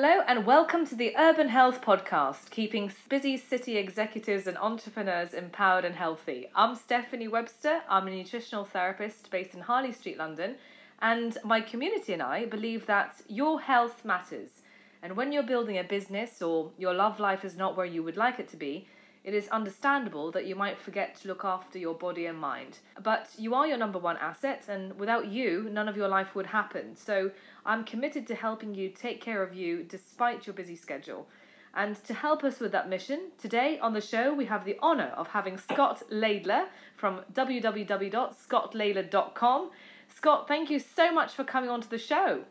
Hello and welcome to the Urban Health Podcast, keeping busy city executives and entrepreneurs empowered and healthy. I'm Stephanie Webster. I'm a nutritional therapist based in Harley Street, London, and my community and I believe that your health matters. And when you're building a business or your love life is not where you would like it to be, it is understandable that you might forget to look after your body and mind. But you are your number one asset, and without you, none of your life would happen. So I'm committed to helping you take care of you despite your busy schedule. And to help us with that mission, today on the show we have the honour of having Scott Laidler from www.scottlaidler.com. Scott, thank you so much for coming onto the show.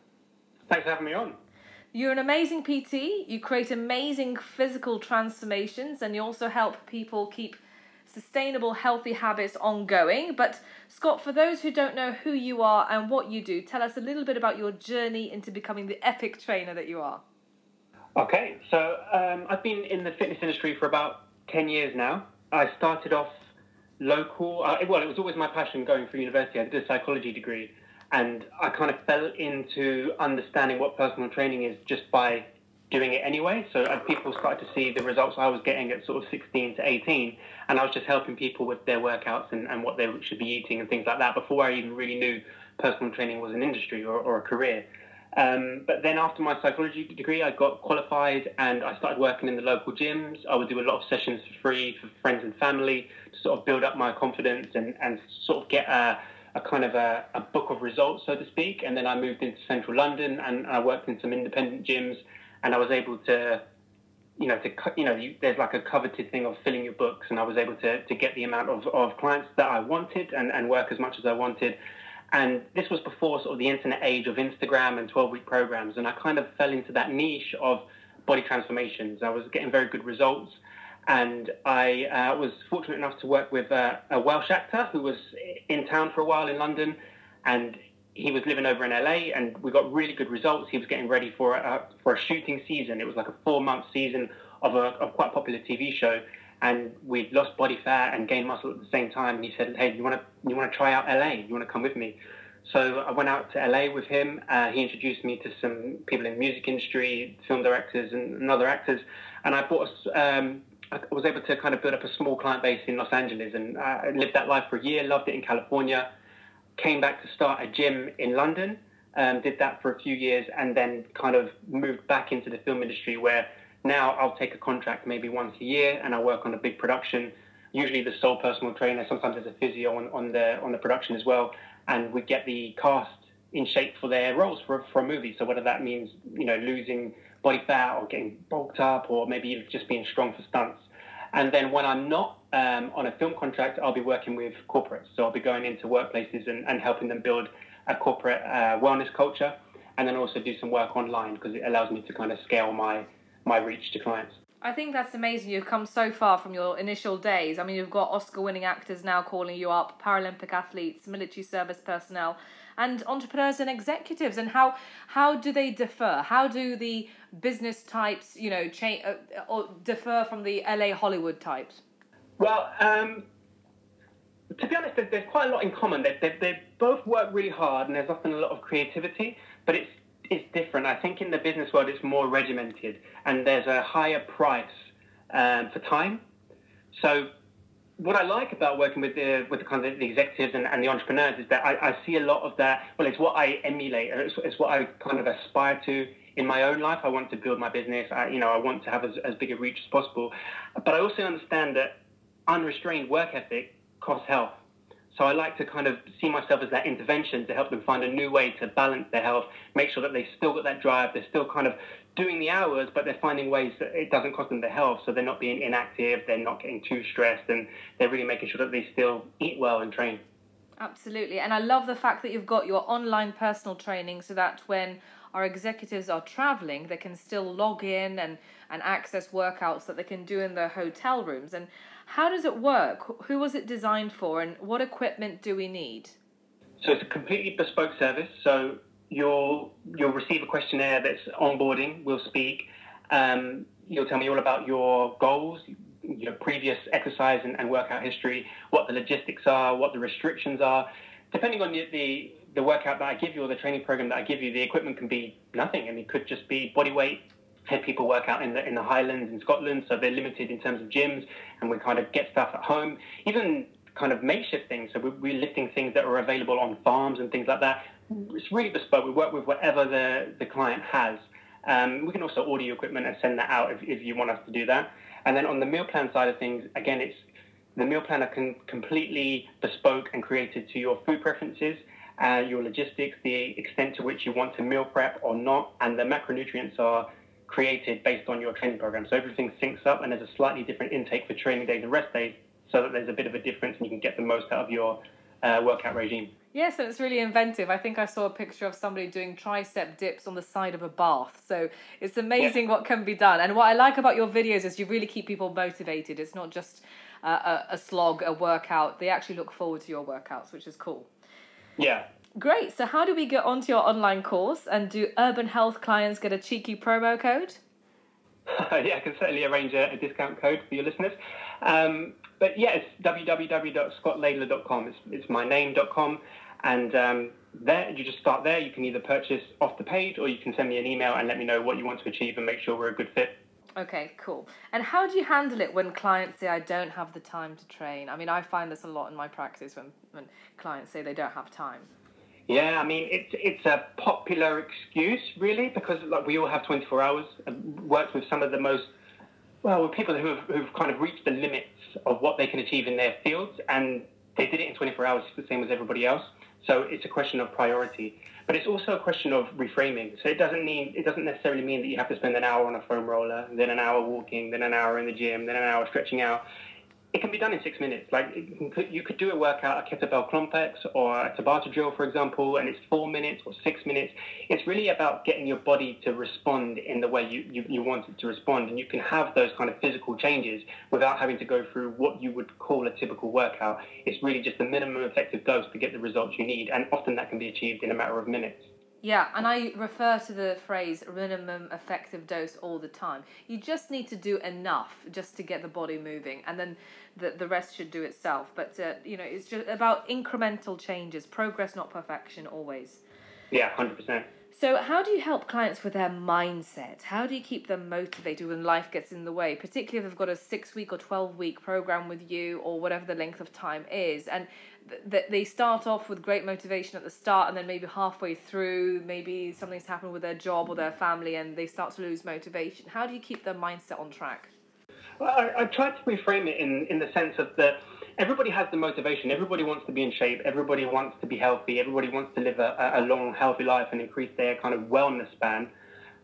Thanks for having me on. You're an amazing PT. You create amazing physical transformations and you also help people keep sustainable, healthy habits ongoing. But, Scott, for those who don't know who you are and what you do, tell us a little bit about your journey into becoming the epic trainer that you are. Okay, so um, I've been in the fitness industry for about 10 years now. I started off local, uh, well, it was always my passion going through university. I did a psychology degree and I kind of fell into understanding what personal training is just by doing it anyway. So people started to see the results I was getting at sort of 16 to 18, and I was just helping people with their workouts and, and what they should be eating and things like that before I even really knew personal training was an industry or, or a career. Um, but then after my psychology degree, I got qualified and I started working in the local gyms. I would do a lot of sessions for free for friends and family to sort of build up my confidence and, and sort of get a a kind of a, a, book of results, so to speak. And then I moved into central London and I worked in some independent gyms, and I was able to, you know, to you know, you, there's like a coveted thing of filling your books, and I was able to to get the amount of, of clients that I wanted and, and work as much as I wanted. And this was before sort of the internet age of Instagram and 12 week programs, and I kind of fell into that niche of body transformations. I was getting very good results and I uh, was fortunate enough to work with uh, a Welsh actor who was in town for a while in London, and he was living over in LA, and we got really good results. He was getting ready for a, for a shooting season. It was like a four month season of a of quite a popular TV show, and we'd lost body fat and gained muscle at the same time. And he said, "Hey, you want to you want to try out LA? You want to come with me?" So I went out to LA with him. Uh, he introduced me to some people in the music industry, film directors, and, and other actors, and I bought a, um, I was able to kind of build up a small client base in Los Angeles and I lived that life for a year, loved it in California, came back to start a gym in London, um, did that for a few years, and then kind of moved back into the film industry where now I'll take a contract maybe once a year and I work on a big production, usually the sole personal trainer, sometimes there's a physio on, on, the, on the production as well, and we get the cast in shape for their roles for, for a movie. So whether that means, you know, losing body fat or getting bulked up or maybe just being strong for stunts. And then when I'm not um, on a film contract, I'll be working with corporates. So I'll be going into workplaces and, and helping them build a corporate uh, wellness culture and then also do some work online because it allows me to kind of scale my, my reach to clients. I think that's amazing. You've come so far from your initial days. I mean, you've got Oscar winning actors now calling you up, Paralympic athletes, military service personnel and entrepreneurs and executives and how how do they differ? How do the business types you know change uh, or differ from the la hollywood types? Well um, to be honest there's, there's, quite a lot in common. They, they, they both work really hard and there's often a lot of creativity but it's it's different. I think in the business world it's more regimented and there's a higher price um, for time. So what I like about working with the with the kind of the executives and, and the entrepreneurs is that I, I, see a lot of that. Well, it's what I emulate. It's, it's, what I kind of aspire to in my own life. I want to build my business. I, you know, I want to have as, as big a reach as possible. But I also understand that unrestrained work ethic costs health. So I like to kind of see myself as that intervention to help them find a new way to balance their health, make sure that they still got that drive, they're still kind of doing the hours, but they're finding ways that it doesn't cost them their health. So they're not being inactive, they're not getting too stressed, and they're really making sure that they still eat well and train. Absolutely. And I love the fact that you've got your online personal training so that when our executives are traveling, they can still log in and, and access workouts that they can do in their hotel rooms. And how does it work? Who was it designed for, and what equipment do we need? So it's a completely bespoke service. So you'll you'll receive a questionnaire that's onboarding. We'll speak. Um, you'll tell me all about your goals, your previous exercise and, and, workout history, what the logistics are, what the restrictions are. Depending on the, the, the workout that I give you or the training program that I give you, the equipment can be nothing. I mean, it could just be body weight people work out in the in the Highlands in Scotland, so they're limited in terms of gyms, and we kind of get stuff at home. Even kind of makeshift things, so we're, we're lifting things that are available on farms and things like that. It's really bespoke. We work with whatever the the client has. Um, we can also order your equipment and send that out if, if you want us to do that. And then on the meal plan side of things, again, it's the meal plan are con- completely bespoke and created to your food preferences, uh, your logistics, the extent to which you want to meal prep or not, and the macronutrients are created based on your training program. So everything syncs up, and there's a slightly different intake for training days and rest days, so that there's a bit of a difference, and you can get the most out of your uh, workout regime. Yes, and it's really inventive. I think I saw a picture of somebody doing tricep dips on the side of a bath. So it's amazing yeah. what can be done. And what I like about your videos is you really keep people motivated. It's not just uh, a, a slog, a workout. They actually look forward to your workouts, which is cool. Yeah. Great. So, how do we get onto your online course? And do urban health clients get a cheeky promo code? yeah, I can certainly arrange a, a discount code for your listeners. Um, but yeah, it's www.scottlaidler.com. It's, it's my name.com. And um, there, you just start there. You can either purchase off the page or you can send me an email and let me know what you want to achieve and make sure we're a good fit. Okay, cool. And how do you handle it when clients say, I don't have the time to train? I mean, I find this a lot in my practice when, when clients say they don't have time. Yeah, I mean, it's, it's a popular excuse, really, because like we all have 24 hours. I've worked with some of the most, well, with people who have, who've kind of reached the limits of what they can achieve in their fields, and they did it in 24 hours, the same as everybody else. So it's a question of priority, but it's also a question of reframing. So it doesn't mean it doesn't necessarily mean that you have to spend an hour on a foam roller, then an hour walking, then an hour in the gym, then an hour stretching out it can be done in six minutes. Like you could do a workout, a kettlebell complex or a Tabata drill, for example, and it's four minutes or six minutes. It's really about getting your body to respond in the way you, you, you want it to respond. And you can have those kind of physical changes without having to go through what you would call a typical workout. It's really just the minimum effective dose to get the results you need. And often that can be achieved in a matter of minutes. Yeah, and I refer to the phrase minimum effective dose all the time. You just need to do enough just to get the body moving, and then the, the rest should do itself. But, uh, you know, it's just about incremental changes, progress, not perfection, always. Yeah, 100%. So, how do you help clients with their mindset? How do you keep them motivated when life gets in the way, particularly if they've got a six week or 12 week program with you or whatever the length of time is? And th- they start off with great motivation at the start, and then maybe halfway through, maybe something's happened with their job or their family, and they start to lose motivation. How do you keep their mindset on track? Well, I, I tried to reframe it in, in the sense of that everybody has the motivation. Everybody wants to be in shape. Everybody wants to be healthy. Everybody wants to live a, a long, healthy life and increase their kind of wellness span.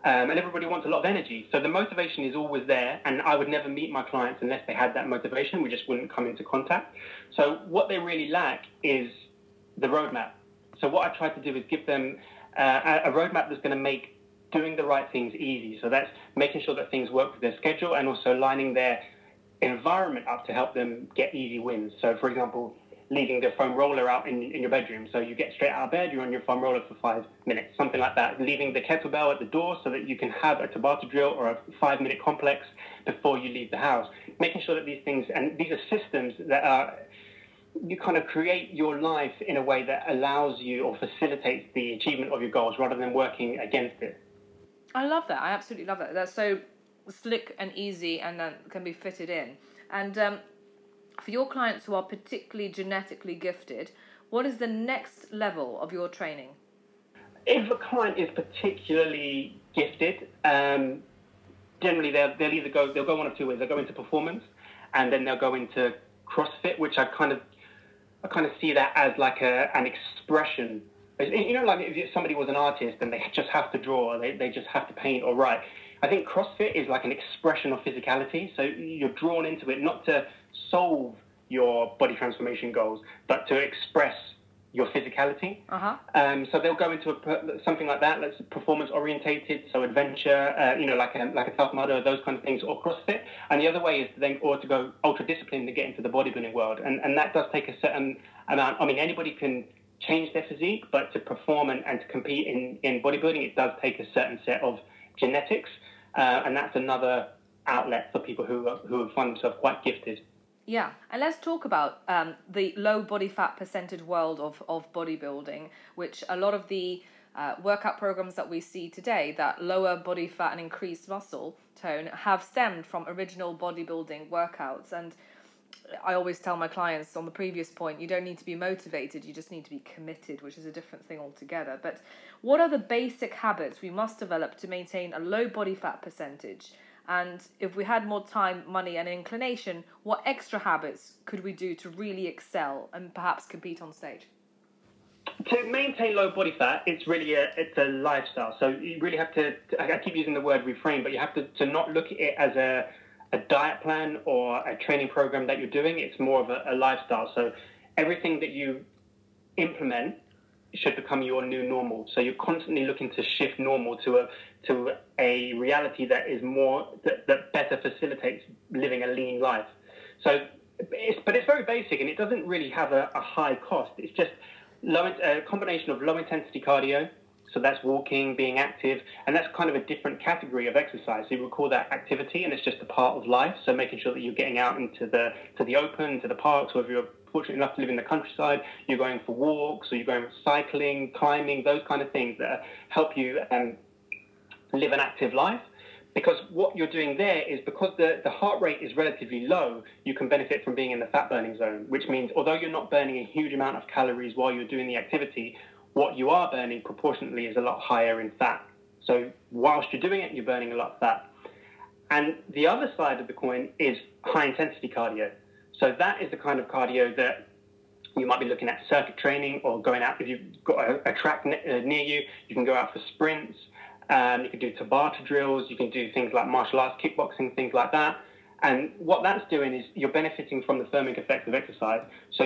Um, and everybody wants a lot of energy. So the motivation is always there, and I would never meet my clients unless they had that motivation. We just wouldn't come into contact. So what they really lack is the roadmap. So what I try to do is give them uh, a roadmap that's going to make doing the right things easy. So that's making sure that things work with their schedule and also lining their environment up to help them get easy wins. So, for example, leaving the foam roller out in, in your bedroom. So you get straight out of bed, you're on your foam roller for five minutes, something like that. Leaving the kettlebell at the door so that you can have a Tabata drill or a five minute complex before you leave the house. Making sure that these things, and these are systems that are, you kind of create your life in a way that allows you or facilitates the achievement of your goals rather than working against it. I love that. I absolutely love that. That's so slick and easy and then can be fitted in. And um, for your clients who are particularly genetically gifted, what is the next level of your training? If a client is particularly gifted, um, generally they'll, they'll either go they'll go one of two ways. They'll go into performance, and then they'll go into CrossFit, which I kind of I kind of see that as like a, an expression. You know, like if somebody was an artist and they just have to draw, they, they just have to paint or write. I think CrossFit is like an expression of physicality. So you're drawn into it not to solve your body transformation goals, but to express your physicality. Uh-huh. Um, so they'll go into a, something like that, that's performance orientated, so adventure, uh, you know, like a like a Tough Mudder, those kind of things, or CrossFit. And the other way is to then or to go ultra disciplined to get into the bodybuilding world, and and that does take a certain amount. I mean, anybody can change their physique, but to perform and, and to compete in in bodybuilding, it does take a certain set of genetics uh, and that's another outlet for people who who find themselves quite gifted. Yeah, and let's talk about um, the low body fat percentage world of, of bodybuilding, which a lot of the uh, workout programs that we see today that lower body fat and increased muscle tone have stemmed from original bodybuilding workouts. And I always tell my clients on the previous point, you don't need to be motivated, you just need to be committed, which is a different thing altogether. But what are the basic habits we must develop to maintain a low body fat percentage? And if we had more time, money, and inclination, what extra habits could we do to really excel and perhaps compete on stage? To maintain low body fat, it's really a it's a lifestyle. So you really have to. I keep using the word reframe, but you have to, to not look at it as a a diet plan or a training program that you're doing. It's more of a, a lifestyle. So everything that you implement should become your new normal. So you're constantly looking to shift normal to a to a reality that is more that, that better facilitates living a lean life. So, it's, but it's very basic and it doesn't really have a, a high cost. It's just low, a combination of low intensity cardio, so that's walking, being active, and that's kind of a different category of exercise. So you would call that activity, and it's just a part of life. So making sure that you're getting out into the to the open, to the parks, or if you're fortunate enough to live in the countryside, you're going for walks, or you're going cycling, climbing, those kind of things that help you um, live an active life. Because what you're doing there is because the, the heart rate is relatively low, you can benefit from being in the fat burning zone, which means although you're not burning a huge amount of calories while you're doing the activity, what you are burning proportionately is a lot higher in fat. So whilst you're doing it, you're burning a lot of fat. And the other side of the coin is high intensity cardio. So that is the kind of cardio that you might be looking at circuit training or going out. If you've got a, a track ne- uh, near you, you can go out for sprints. Um, you can do Tabata drills. You can do things like martial arts, kickboxing, things like that. And what that's doing is you're benefiting from the thermic effect of exercise. So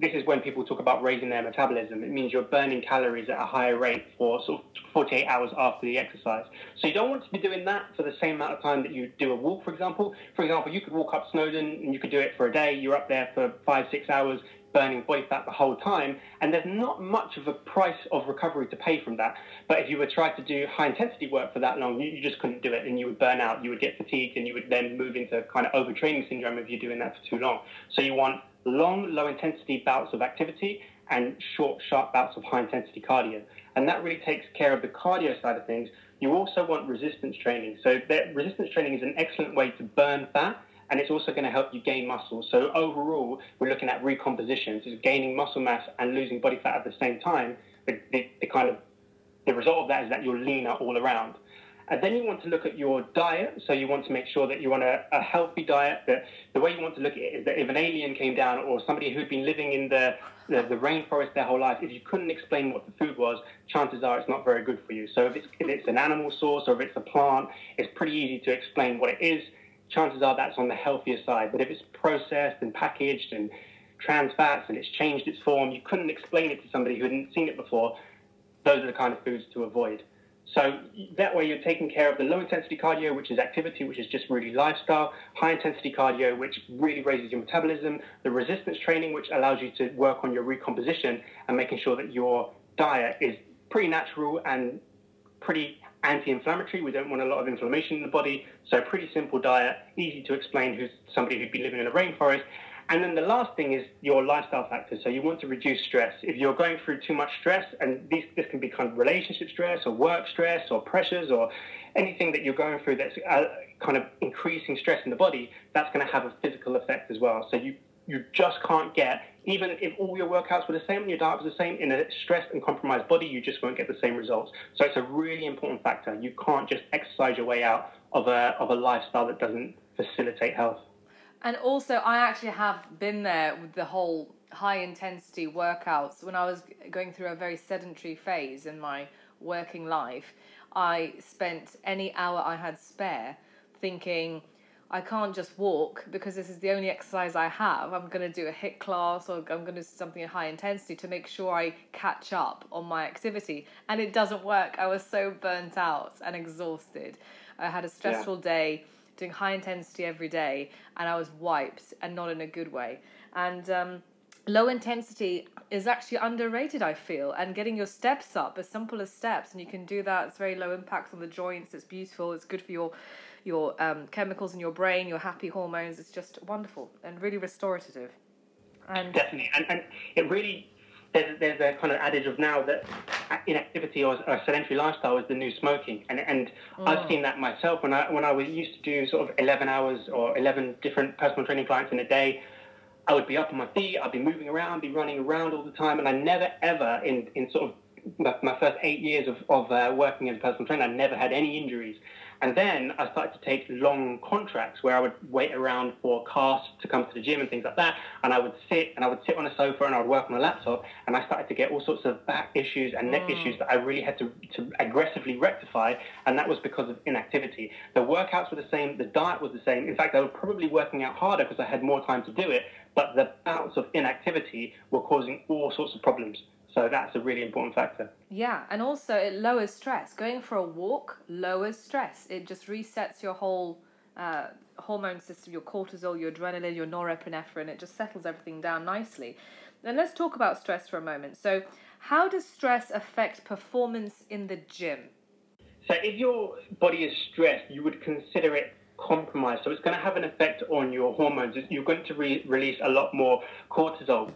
this is when people talk about raising their metabolism. It means you're burning calories at a higher rate for sort of 48 hours after the exercise. So you don't want to be doing that for the same amount of time that you do a walk, for example. For example, you could walk up Snowdon and you could do it for a day. You're up there for five, six hours burning body fat the whole time, and there's not much of a price of recovery to pay from that. But if you were trying to do high intensity work for that long, you, you, just couldn't do it, and you would burn out, you would get fatigued, and you would then move into kind of overtraining syndrome if you're doing that for too long. So you want long, low intensity bouts of activity and short, sharp bouts of high intensity cardio. And that really takes care of the cardio side of things. You also want resistance training. So that resistance training is an excellent way to burn fat and it's also going to help you gain muscle. So overall, we're looking at recomposition, so gaining muscle mass and losing body fat at the same time. The, the, the kind of the result of that is that you're leaner all around. And then you want to look at your diet. So you want to make sure that you're on a, a healthy diet. That the way you want to look at it is that if an alien came down or somebody who'd been living in the, the, the rainforest their whole life, if you couldn't explain what the food was, chances are it's not very good for you. So if it's, if it's an animal source or if it's a plant, it's pretty easy to explain what it is chances are that's on the healthier side. But if it's processed and packaged and trans fats and it's changed its form, you couldn't explain it to somebody who hadn't seen it before. Those are the kind of foods to avoid. So that way you're taking care of the low intensity cardio, which is activity, which is just really lifestyle, high intensity cardio, which really raises your metabolism, the resistance training, which allows you to work on your recomposition and making sure that your diet is pretty natural and pretty anti-inflammatory. We don't want a lot of inflammation in the body. So pretty simple diet, easy to explain who's somebody who'd be living in a rainforest. And then the last thing is your lifestyle factors. So you want to reduce stress. If you're going through too much stress, and these, this can be kind of relationship stress or work stress or pressures or anything that you're going through that's uh, kind of increasing stress in the body, that's going to have a physical effect as well. So you you just can't get, even if all your workouts were the same and your diet was the same, in a stressed and compromised body, you just won't get the same results. So it's a really important factor. You can't just exercise your way out of a, of a lifestyle that doesn't facilitate health. And also, I actually have been there with the whole high intensity workouts when I was going through a very sedentary phase in my working life. I spent any hour I had spare thinking, I can't just walk because this is the only exercise I have. I'm going to do a HIIT class or I'm going to do something at high intensity to make sure I catch up on my activity. And it doesn't work. I was so burnt out and exhausted. I had a stressful yeah. day doing high intensity every day and I was wiped and not in a good way. And um, low intensity is actually underrated, I feel. And getting your steps up, as simple as steps, and you can do that. It's very low impact on the joints. It's beautiful. It's good for your your um, chemicals in your brain, your happy hormones. It's just wonderful and really restorative. And definitely, and, and it really there's there's a kind of adage of now that inactivity or a sedentary lifestyle is the new smoking, and and mm. I've seen that myself when I when I was used to do sort of 11 hours or 11 different personal training clients in a day. I would be up on my feet, I'd be moving around, be running around all the time, and I never ever in in sort of my, my first eight years of, of uh, working as a personal trainer, I never had any injuries. And then I started to take long contracts where I would wait around for cast to come to the gym and things like that. And I would sit and I would sit on a sofa and I would work on a laptop. And I started to get all sorts of back issues and neck mm. issues that I really had to, to aggressively rectify. And that was because of inactivity. The workouts were the same, the diet was the same. In fact, I was probably working out harder because I had more time to do it. But the bouts of inactivity were causing all sorts of problems. So that's a really important factor. Yeah, and also it lowers stress. Going for a walk lowers stress. It just resets your whole uh, hormone system, your cortisol, your adrenaline, your norepinephrine. It just settles everything down nicely. And let's talk about stress for a moment. So, how does stress affect performance in the gym? So, if your body is stressed, you would consider it compromised. So, it's going to have an effect on your hormones. You're going to re- release a lot more cortisol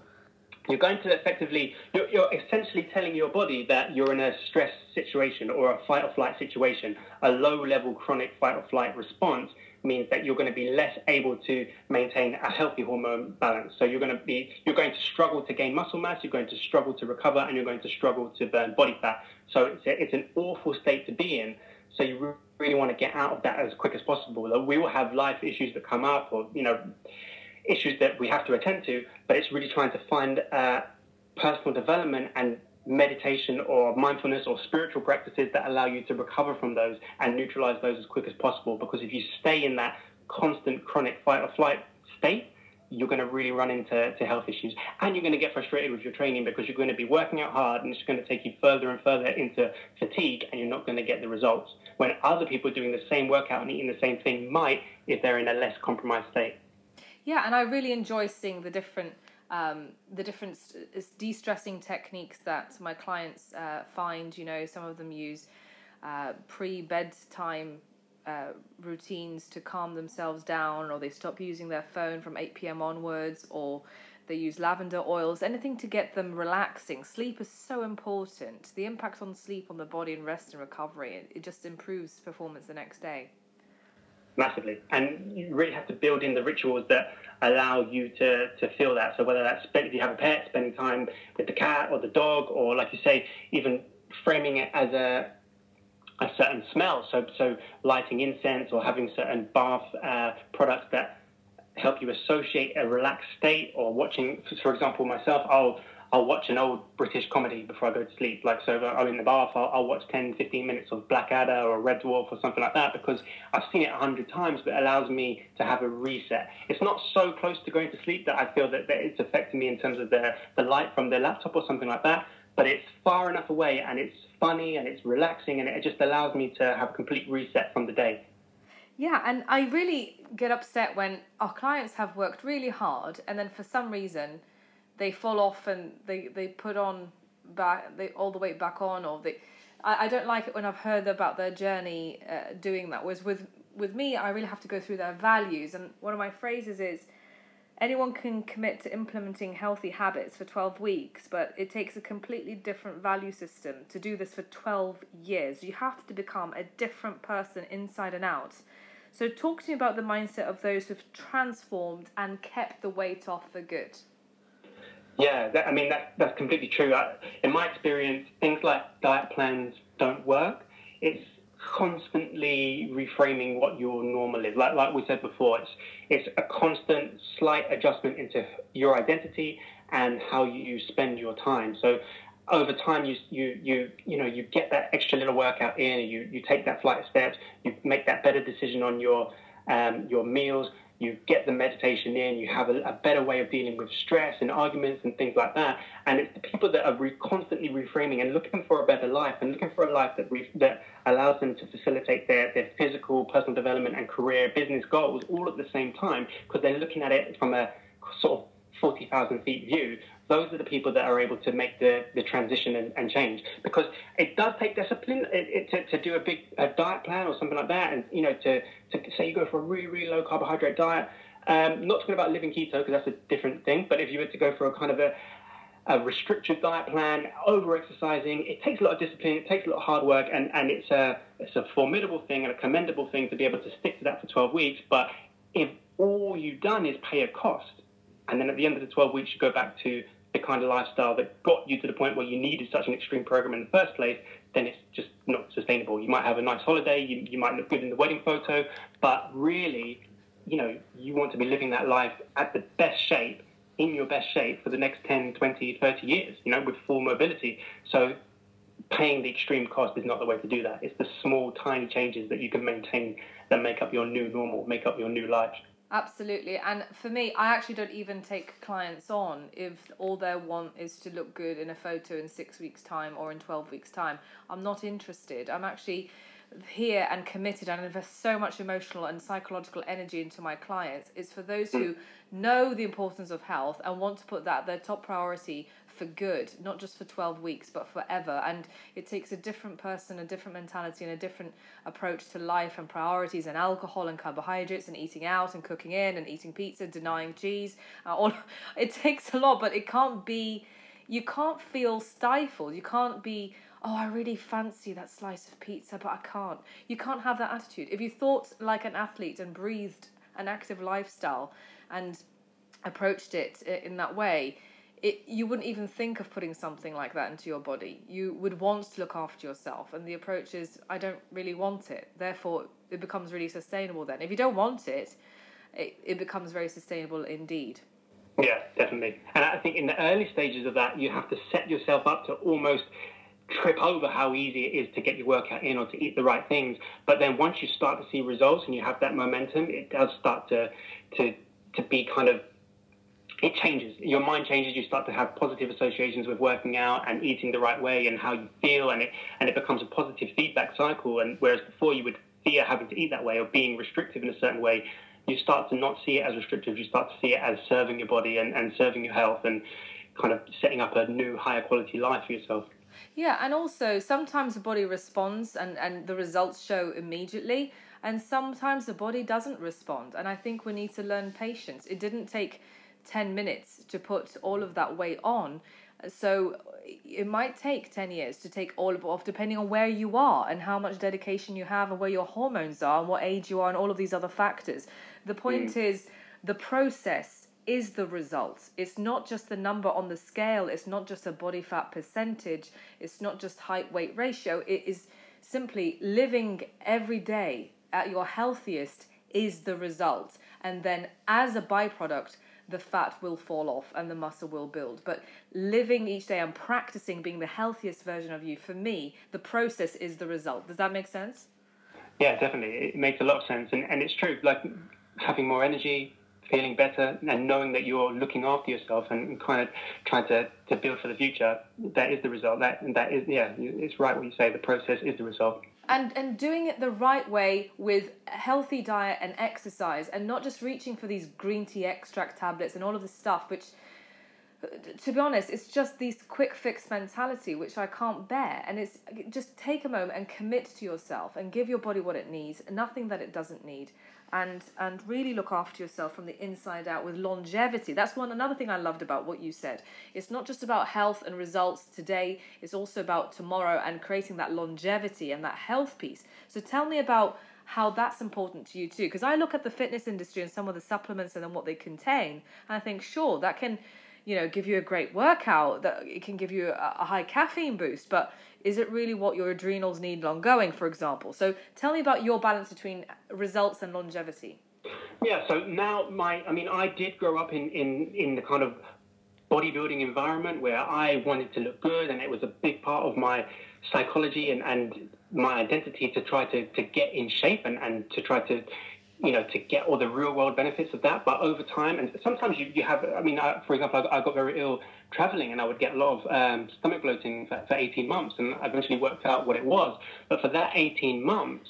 you're going to effectively, you're, you're, essentially telling your body that you're in a stress situation or a fight or flight situation. A low level chronic fight or flight response means that you're going to be less able to maintain a healthy hormone balance. So you're going to be, you're going to struggle to gain muscle mass, you're going to struggle to recover, and you're going to struggle to burn body fat. So it's, a, it's an awful state to be in. So you really want to get out of that as quick as possible. We will have life issues that come up, or you know issues that we have to attend to, but it's really trying to find uh, personal development and meditation or mindfulness or spiritual practices that allow you to recover from those and neutralize those as quick as possible. Because if you stay in that constant chronic fight or flight state, you're going to really run into to health issues and you're going to get frustrated with your training because you're going to be working out hard and it's going to take you further and further into fatigue and you're not going to get the results when other people doing the same workout and eating the same thing might if they're in a less compromised state. Yeah, and I really enjoy seeing the different um, the different de-stressing techniques that my clients uh, find. You know, some of them use uh, pre-bedtime uh, routines to calm themselves down, or they stop using their phone from eight pm onwards, or they use lavender oils, anything to get them relaxing. Sleep is so important. The impact on sleep on the body and rest and recovery, it, it just improves performance the next day massively. And you really have to build in the rituals that allow you to, to feel that. So whether that's if you have a pet, spending time with the cat or the dog, or like you say, even framing it as a a certain smell. So so lighting incense or having certain bath uh, products that help you associate a relaxed state, or watching, for example, myself, I'll I'll watch an old British comedy before I go to sleep. Like, so I'm in the bath, I'll, I'll, watch 10, 15 minutes of Blackadder or Red Dwarf or something like that because I've seen it a hundred times, but it allows me to have a reset. It's not so close to going to sleep that I feel that, that it's affecting me in terms of the, the light from the laptop or something like that, but it's far enough away and it's funny and it's relaxing and it just allows me to have a complete reset from the day. Yeah, and I really get upset when our clients have worked really hard and then for some reason they fall off and they, they put on back they all the way back on or they I, I don't like it when I've heard about their journey uh, doing that. Whereas with with me, I really have to go through their values. And one of my phrases is, anyone can commit to implementing healthy habits for 12 weeks, but it takes a completely different value system to do this for 12 years. You have to become a different person inside and out. So, talk to me about the mindset of those who've transformed and kept the weight off for good. Yeah, that, I mean that, that's completely true. I, in my experience, things like diet plans don't work. It's constantly reframing what your normal is. Like like we said before, it's it's a constant slight adjustment into your identity and how you spend your time. So over time you you you you know you get that extra little workout in, you you take that flight of steps, you make that better decision on your um, your meals you get the meditation in, you have a, a, better way of dealing with stress and arguments and things like that. And it's the people that are re- constantly reframing and looking for a better life and looking for a life that re- that allows them to facilitate their, their physical, personal development and career, business goals all at the same time because they're looking at it from a sort of 40,000 feet view those are the people that are able to make the, the transition and, and change because it does take discipline it, it, to, to do a big a diet plan or something like that and you know to, to say you go for a really really low carbohydrate diet um, not talking about living keto because that's a different thing but if you were to go for a kind of a a restrictive diet plan, over exercising. It takes a lot of discipline, it takes a lot of hard work, and, and it's, a, it's a formidable thing and a commendable thing to be able to stick to that for 12 weeks. But if all you've done is pay a cost, and then at the end of the 12 weeks you go back to the kind of lifestyle that got you to the point where you needed such an extreme program in the first place, then it's just not sustainable. You might have a nice holiday, you, you might look good in the wedding photo, but really, you know, you want to be living that life at the best shape, in your best shape for the next 10, 20, 30 years, you know, with full mobility. So paying the extreme cost is not the way to do that. It's the small, tiny changes that you can maintain that make up your new normal, make up your new life. Absolutely. And for me, I actually don't even take clients on if all they want is to look good in a photo in six weeks' time or in 12 weeks' time. I'm not interested. I'm actually here and committed and invest so much emotional and psychological energy into my clients is for those hmm. who know the importance of health and want to put that their top priority for good, not just for 12 weeks, but forever. And it takes a different person, a different mentality, and a different approach to life and priorities and alcohol and carbohydrates and eating out and cooking in and eating pizza, denying cheese. Uh, all It takes a lot, but it can't be, you can't feel stifled. You can't be, oh, I really fancy that slice of pizza, but I can't. You can't have that attitude. If you thought like an athlete and breathed an active lifestyle and approached it in that way, it, you wouldn't even think of putting something like that into your body. You would want to look after yourself, and the approach is, I don't really want it. Therefore, it becomes really sustainable then. If you don't want it, it, it becomes very sustainable indeed. Yeah, definitely. And I think in the early stages of that, you have to set yourself up to almost trip over how easy it is to get your workout in or to eat the right things. But then once you start to see results and you have that momentum, it does start to to to be kind of it changes. Your mind changes. You start to have positive associations with working out and eating the right way and how you feel, and it and it becomes a positive feedback cycle. And whereas before you would fear having to eat that way or being restrictive in a certain way, you start to not see it as restrictive. You start to see it as serving your body and, and serving your health and kind of setting up a new higher quality life for yourself. Yeah, and also sometimes the body responds and, and the results show immediately, and sometimes the body doesn't respond. And I think we need to learn patience. It didn't take 10 minutes to put all of that weight on. So it might take 10 years to take all of it off, depending on where you are and how much dedication you have and where your hormones are and what age you are and all of these other factors. The point mm. is the process is the result. It's not just the number on the scale, it's not just a body fat percentage, it's not just height weight ratio. It is simply living every day at your healthiest is the result. And then as a byproduct, the fat will fall off and the muscle will build. But living each day and practicing being the healthiest version of you, for me, the process is the result. Does that make sense? Yeah, definitely. It makes a lot of sense. And, and it's true, like having more energy, feeling better, and knowing that you're looking after yourself and kind of trying to, to build for the future, that is the result. That, that is, yeah, it's right what you say. The process is the result and and doing it the right way with healthy diet and exercise and not just reaching for these green tea extract tablets and all of this stuff which to be honest it's just this quick fix mentality which i can't bear. And it's just take a moment and commit to yourself and give your body what it needs nothing that it doesn't need. And and really look after yourself from the inside out with longevity. That's one another thing i loved about what you said. It's not just about health and results today it's also about tomorrow and creating that longevity and that health piece. So tell me about how that's important to you too because i look at the fitness industry and some of the supplements and then what they contain and i think sure that can you know give you a great workout that it can give you a, a high caffeine boost but is it really what your adrenals need long going, for example? So tell me about your balance between results and longevity. Yeah, so now my, I mean, I did grow up in, in, in the kind of bodybuilding environment where I wanted to look good, and it was a big part of my psychology and, and my identity to try to, to get in shape and, and to try to you know, to get all the real world benefits of that. But over time, and sometimes you, you have, I mean, I, for example, I, I, got very ill traveling and I would get a lot of um, stomach bloating for, for 18 months and I eventually worked out what it was. But for that 18 months,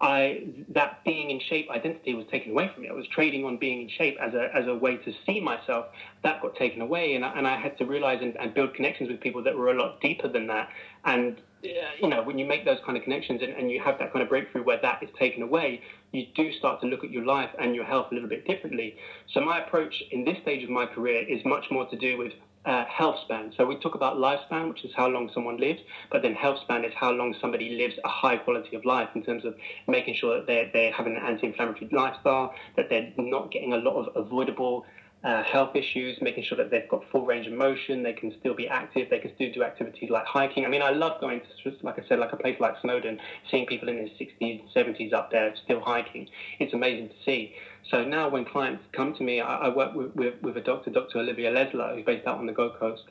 I, that being in shape identity was taken away from me. I was trading on being in shape as a, as a way to see myself. That got taken away, and I, and I had to realize and, and build connections with people that were a lot deeper than that. And uh, you know, when you make those kind of connections and, and you have that kind of breakthrough where that is taken away, you do start to look at your life and your health a little bit differently. So my approach in this stage of my career is much more to do with uh, health span. So we talk about lifespan, which is how long someone lives, but then health span is how long somebody lives a high quality of life in terms of making sure that they're, they're having an anti-inflammatory lifestyle, that they're not getting a lot of avoidable uh, health issues, making sure that they've got full range of motion, they can still be active, they can still do activities like hiking. I mean, I love going to, like I said, like a place like Snowdon, seeing people in their 60s, 70s up there still hiking. It's amazing to see. So now when clients come to me, I, I work with, with, with, a doctor, Dr. Olivia Lesler, who's based out on the Gold Coast,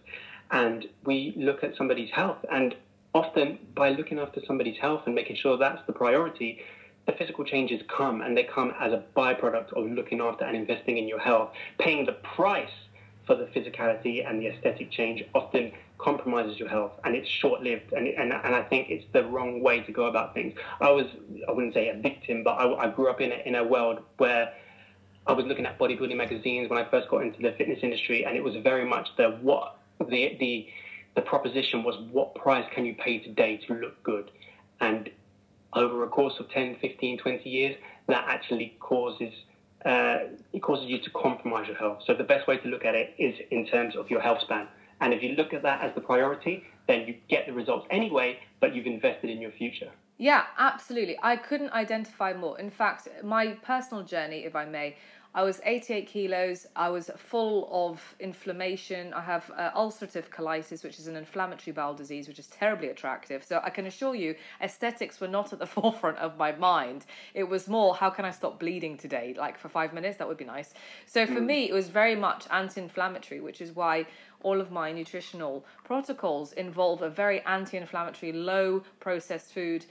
and we look at somebody's health. And often by looking after somebody's health and making sure that's the priority, the physical changes come and they come as a byproduct of looking after and investing in your health. Paying the price for the physicality and the aesthetic change often compromises your health and it's short lived. And, and, and I think it's the wrong way to go about things. I was, I wouldn't say a victim, but I, I grew up in a, in a world where I was looking at bodybuilding magazines when I first got into the fitness industry, and it was very much the what the the the proposition was what price can you pay today to look good and over a course of 10, 15, 20 years, that actually causes uh, it causes you to compromise your health. So the best way to look at it is in terms of your health span. And if you look at that as the priority, then you get the results anyway, but you've invested in your future. Yeah, absolutely. I couldn't identify more. In fact, my personal journey, if I may, I was 88 kilos. I was full of inflammation. I have uh, ulcerative colitis, which is an inflammatory bowel disease, which is terribly attractive. So I can assure you, aesthetics were not at the forefront of my mind. It was more, how can I stop bleeding today? Like for five minutes, that would be nice. So for mm. me, it was very much anti inflammatory, which is why all of my nutritional protocols involve a very anti inflammatory, low processed food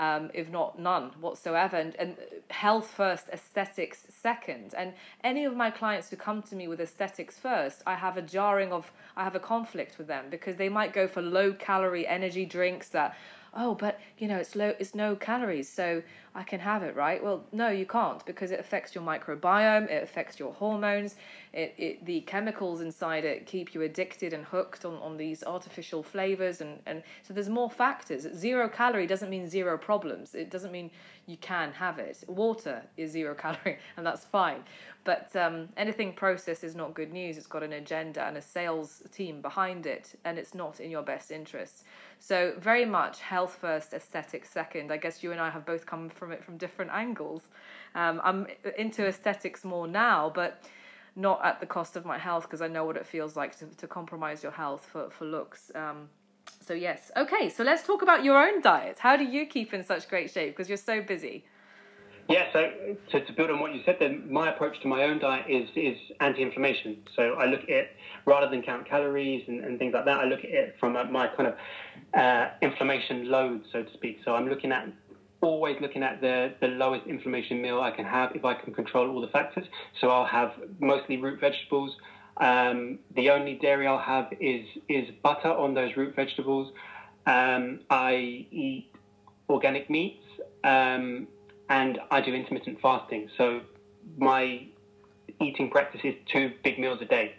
um, if not none whatsoever. And, and health first, aesthetics second. And any of my clients who come to me with aesthetics first, I have a jarring of, I have a conflict with them because they might go for low calorie energy drinks that oh, but you know, it's low, it's no calories, so I can have it, right? Well, no, you can't because it affects your microbiome, it affects your hormones, it, it the chemicals inside it keep you addicted and hooked on, on these artificial flavors, and, and so there's more factors. Zero calorie doesn't mean zero problems. It doesn't mean you can have it. Water is zero calorie, and that's fine. But um, anything processed is not good news. It's got an agenda and a sales team behind it, and it's not in your best interests. So, very much health first, aesthetic second. I guess you and I have both come from it from different angles. Um, I'm into aesthetics more now, but not at the cost of my health because I know what it feels like to, to compromise your health for, for looks. Um, so, yes. Okay, so let's talk about your own diet. How do you keep in such great shape because you're so busy? Yeah, so to, to build on what you said, then my approach to my own diet is is anti-inflammation. So I look at rather than count calories and, and things like that. I look at it from a, my kind of uh, inflammation load, so to speak. So I'm looking at always looking at the, the lowest inflammation meal I can have if I can control all the factors. So I'll have mostly root vegetables. Um, the only dairy I'll have is is butter on those root vegetables. Um, I eat organic meats. Um, and I do intermittent fasting. So my eating practice is two big meals a day.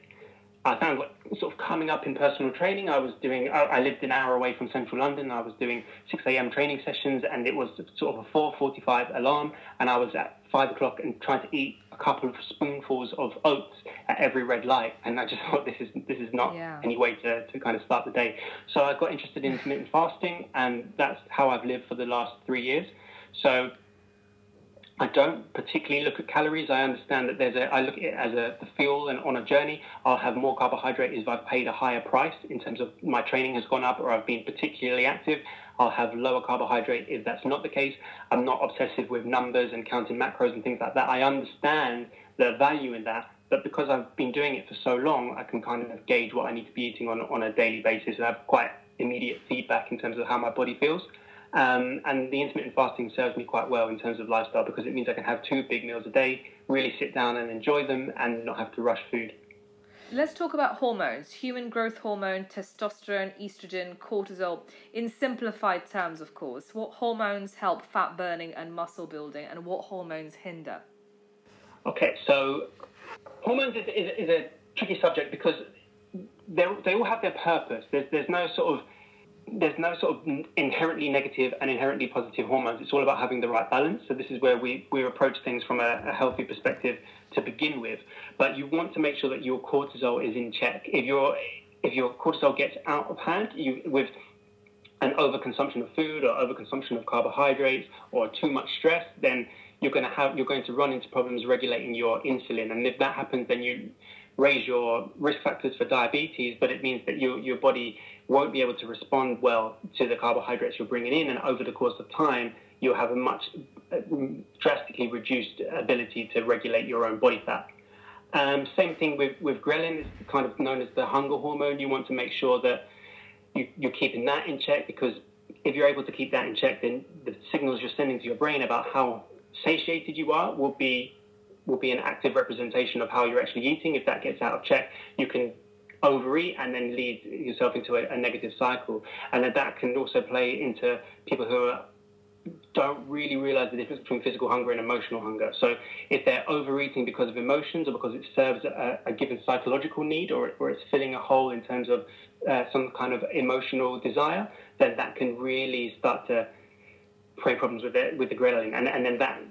I found what sort of coming up in personal training. I was doing. I, lived an hour away from central London. I was doing 6 a.m. training sessions, and it was sort of a 4:45 alarm, and I was at five o'clock and trying to eat a couple of spoonfuls of oats at every red light, and I just thought this is this is not yeah. any way to, to kind of start the day. So I got interested in intermittent fasting, and that's how I've lived for the last three years. So I don't particularly look at calories. I understand that there's a, I look at it as a the fuel and on a journey, I'll have more carbohydrate if I've paid a higher price in terms of my training has gone up or I've been particularly active. I'll have lower carbohydrate if that's not the case. I'm not obsessive with numbers and counting macros and things like that. I understand the value in that, but because I've been doing it for so long, I can kind of gauge what I need to be eating on, on a daily basis and have quite immediate feedback in terms of how my body feels. Um, and the intermittent fasting serves me quite well in terms of lifestyle because it means I can have two big meals a day, really sit down and enjoy them, and not have to rush food. Let's talk about hormones human growth hormone, testosterone, estrogen, cortisol. In simplified terms, of course, what hormones help fat burning and muscle building, and what hormones hinder? Okay, so hormones is, is, is a tricky subject because they all have their purpose. There's, there's no sort of there's no sort of inherently negative and inherently positive hormones. It's all about having the right balance. So this is where we, we approach things from a, a, healthy perspective to begin with. But you want to make sure that your cortisol is in check. If you're if your cortisol gets out of hand, you with an overconsumption of food or overconsumption of carbohydrates or too much stress, then you're going to have you're going to run into problems regulating your insulin. And if that happens, then you raise your risk factors for diabetes, but it means that your your body won't be able to respond well to the carbohydrates you're bringing in, and over the course of time, you'll have a much uh, drastically reduced ability to regulate your own body fat. Um, same thing with, with ghrelin, it's kind of known as the hunger hormone. You want to make sure that you, you're keeping that in check because if you're able to keep that in check, then the signals you're sending to your brain about how satiated you are will be will be an active representation of how you're actually eating. If that gets out of check, you can overeat and then lead yourself into a, a negative cycle. And then that can also play into people who are don't really realize the difference between physical hunger and emotional hunger. So if they're overeating because of emotions or because it serves a, a given psychological need or, or it's filling a hole in terms of uh, some kind of emotional desire, then that can really start to create problems with the, with the ghrelin. And, and then that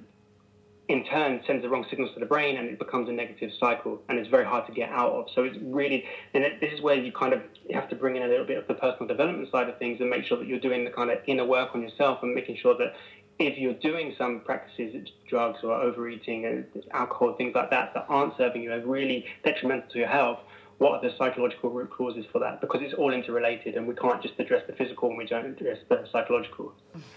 in turn sends the wrong signals to the brain and it becomes a negative cycle and it's very hard to get out of. So it's really, and this is where you kind of have to bring in a little bit of the personal development side of things and make sure that you're doing the kind of inner work on yourself and making sure that if you're doing some practices, drugs or overeating and alcohol, things like that, that aren't serving you and really detrimental to your health, what are the psychological root causes for that? Because it's all interrelated, and we can't just address the physical and we don't address the psychological.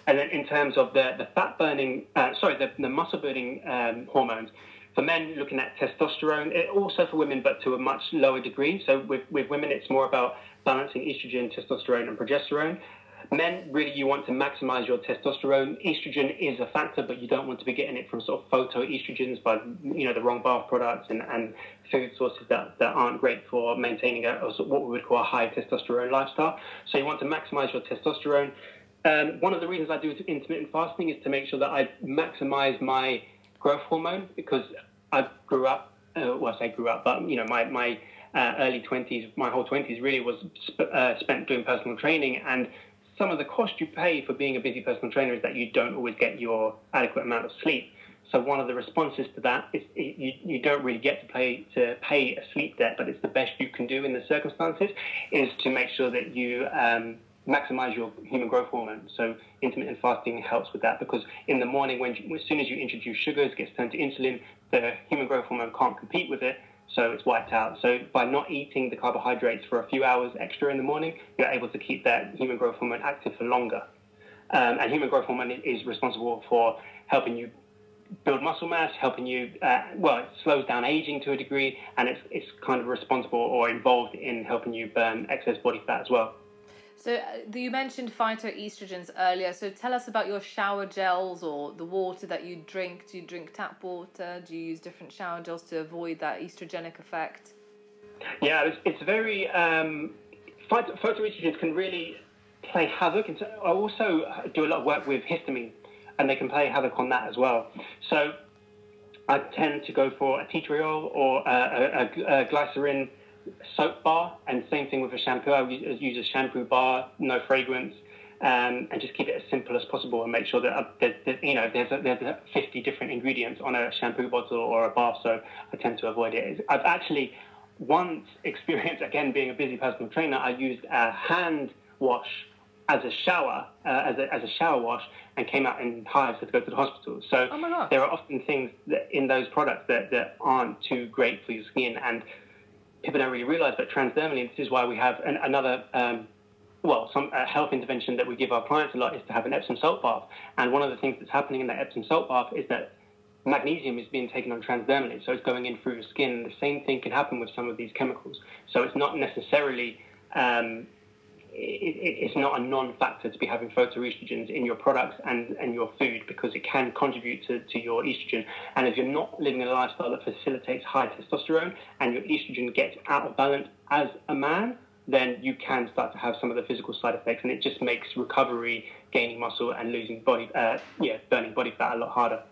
And then in terms of the, the fat burning, uh, sorry, the, the muscle building um, hormones, for men, looking at testosterone, it, also for women, but to a much lower degree. So with, with women, it's more about balancing estrogen, testosterone, and progesterone. Men, really, you want to maximize your testosterone. Estrogen is a factor, but you don't want to be getting it from sort of phytoestrogens by, you know, the wrong bath products and, and food sources that, that aren't great for maintaining a, what we would call a high testosterone lifestyle. So you want to maximize your testosterone. Um, one of the reasons I do intermittent fasting is to make sure that I maximize my growth hormone because I grew up, uh, well, I say grew up, but, you know, my, my uh, early 20s, my whole 20s really was sp- uh, spent doing personal training and some of the cost you pay for being a busy personal trainer is that you don't always get your adequate amount of sleep. So one of the responses to that is you, you don't really get to pay to pay a sleep debt, but it's the best you can do in the circumstances is to make sure that you um, maximize your human growth hormone. So intermittent fasting helps with that because in the morning, when you, as soon as you introduce sugars, it gets turned to insulin, the human growth hormone can't compete with it, so it's wiped out. So by not eating the carbohydrates for a few hours extra in the morning, you're able to keep that human growth hormone active for longer. Um, and human growth hormone is responsible for helping you build muscle mass, helping you, uh, well, it slows down aging to a degree, and it's, it's kind of responsible or involved in helping you burn excess body fat as well. So uh, you mentioned phytoestrogens earlier. So tell us about your shower gels or the water that you drink. Do you drink tap water? Do you use different shower gels to avoid that estrogenic effect? Yeah, it's, it's very um, phytoestrogens can really play havoc. And I also do a lot of work with histamine, and they can play havoc on that as well. So I tend to go for a tea tree oil or a, a, a glycerin soap bar, and same thing with a shampoo. I use a shampoo bar, no fragrance, um, and just keep it as simple as possible, and make sure that, uh, that, that you know there's a, there's 50 different ingredients on a shampoo bottle or a bar soap. I tend to avoid it. I've actually once experienced again being a busy personal trainer. I used a hand wash as a shower, uh, as, a, as a shower wash, and came out in hives had to go to the hospital. So oh there are often things in those products that, that aren't too great for your skin, and people don't really realize, but transdermally, this is why we have an, another, um, well, some uh, health intervention that we give our clients a lot is to have an Epsom salt bath. And one of the things that's happening in that Epsom salt bath is that magnesium is being taken on transdermally, so it's going in through your skin. The same thing can happen with some of these chemicals. So it's not necessarily um, it's not a non-factor to be having phytoestrogens in your products and, and your food because it can contribute to, to your estrogen. And if you're not living a lifestyle that facilitates high testosterone and your estrogen gets out of balance as a man, then you can start to have some of the physical side effects, and it just makes recovery, gaining muscle, and losing body, uh, yeah, burning body fat a lot harder.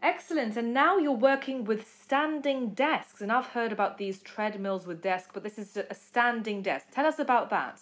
Excellent. And now you're working with standing desks, and I've heard about these treadmills with desks, but this is a standing desk. Tell us about that.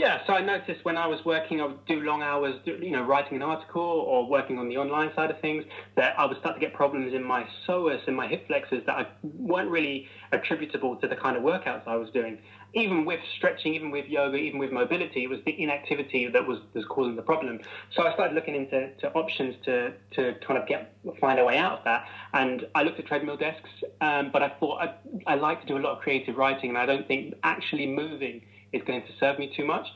Yeah, so I noticed when I was working, I would do long hours, you know, writing an article or working on the online side of things, that I would start to get problems in my psoas and my hip flexors that I weren't really attributable to the kind of workouts I was doing. Even with stretching, even with yoga, even with mobility, it was the inactivity that was, was causing the problem. So I started looking into to options to, to kind of get find a way out of that. And I looked at treadmill desks, um, but I thought I, I like to do a lot of creative writing, and I don't think actually moving is going to serve me too much.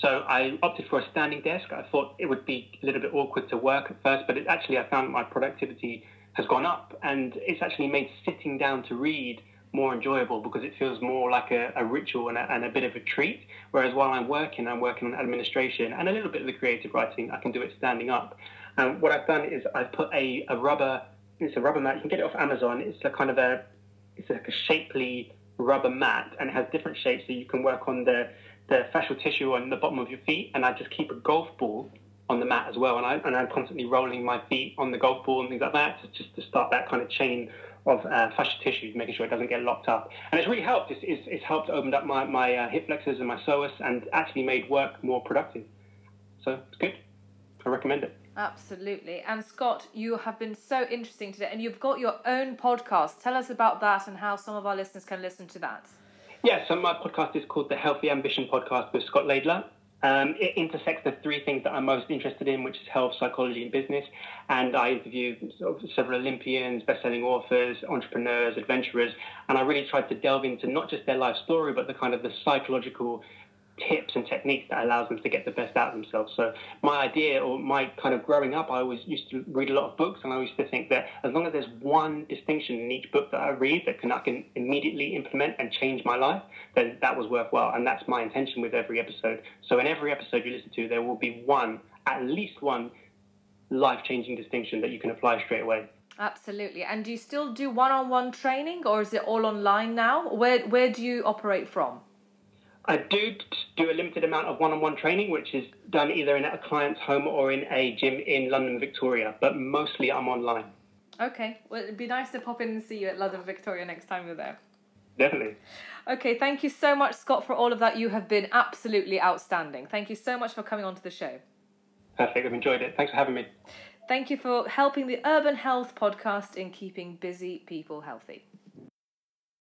So I opted for a standing desk. I thought it would be a little bit awkward to work at first, but it, actually I found my productivity has gone up, and it's actually made sitting down to read more enjoyable because it feels more like a, a ritual and a, and a, bit of a treat. Whereas while I'm working, I'm working on administration and a little bit of the creative writing. I can do it standing up. And what I've done is I've put a, a rubber. It's a rubber mat. You can get it off Amazon. It's a kind of a. It's like a shapely rubber mat and it has different shapes so you can work on the, the fascial tissue on the bottom of your feet. And I just keep a golf ball on the mat as well. And, I, and I'm constantly rolling my feet on the golf ball and things like that to, just to start that kind of chain of uh, fascial tissue, making sure it doesn't get locked up. And it's really helped. It's, it's, it's helped open up my, my uh, hip flexors and my psoas and actually made work more productive. So it's good. I recommend it. Absolutely. And Scott, you have been so interesting today, and you've got your own podcast. Tell us about that and how some of our listeners can listen to that. Yeah, so my podcast is called the Healthy Ambition Podcast with Scott Laidler. Um, it intersects the three things that I'm most interested in, which is health, psychology, and business. And I interview several Olympians, best-selling authors, entrepreneurs, adventurers, and I really tried to delve into not just their life story, but the kind of the psychological tips and techniques that allows them to get the best out of themselves. So my idea or my kind of growing up, I always used to read a lot of books and I used to think that as long as there's one distinction in each book that I read that can I can immediately implement and change my life, then that was worthwhile. And that's my intention with every episode. So in every episode you listen to, there will be one, at least one life-changing distinction that you can apply straight away. Absolutely. And do you still do one-on-one training or is it all online now? Where where do you operate from? I do do a limited amount of one-on-one training, which is done either in a client's home or in a gym in London, Victoria. But mostly, I'm online. Okay. Well, it'd be nice to pop in and see you at London, Victoria next time you're there. Definitely. Okay. Thank you so much, Scott, for all of that. You have been absolutely outstanding. Thank you so much for coming onto the show. Perfect. I've enjoyed it. Thanks for having me. Thank you for helping the Urban Health podcast in keeping busy people healthy.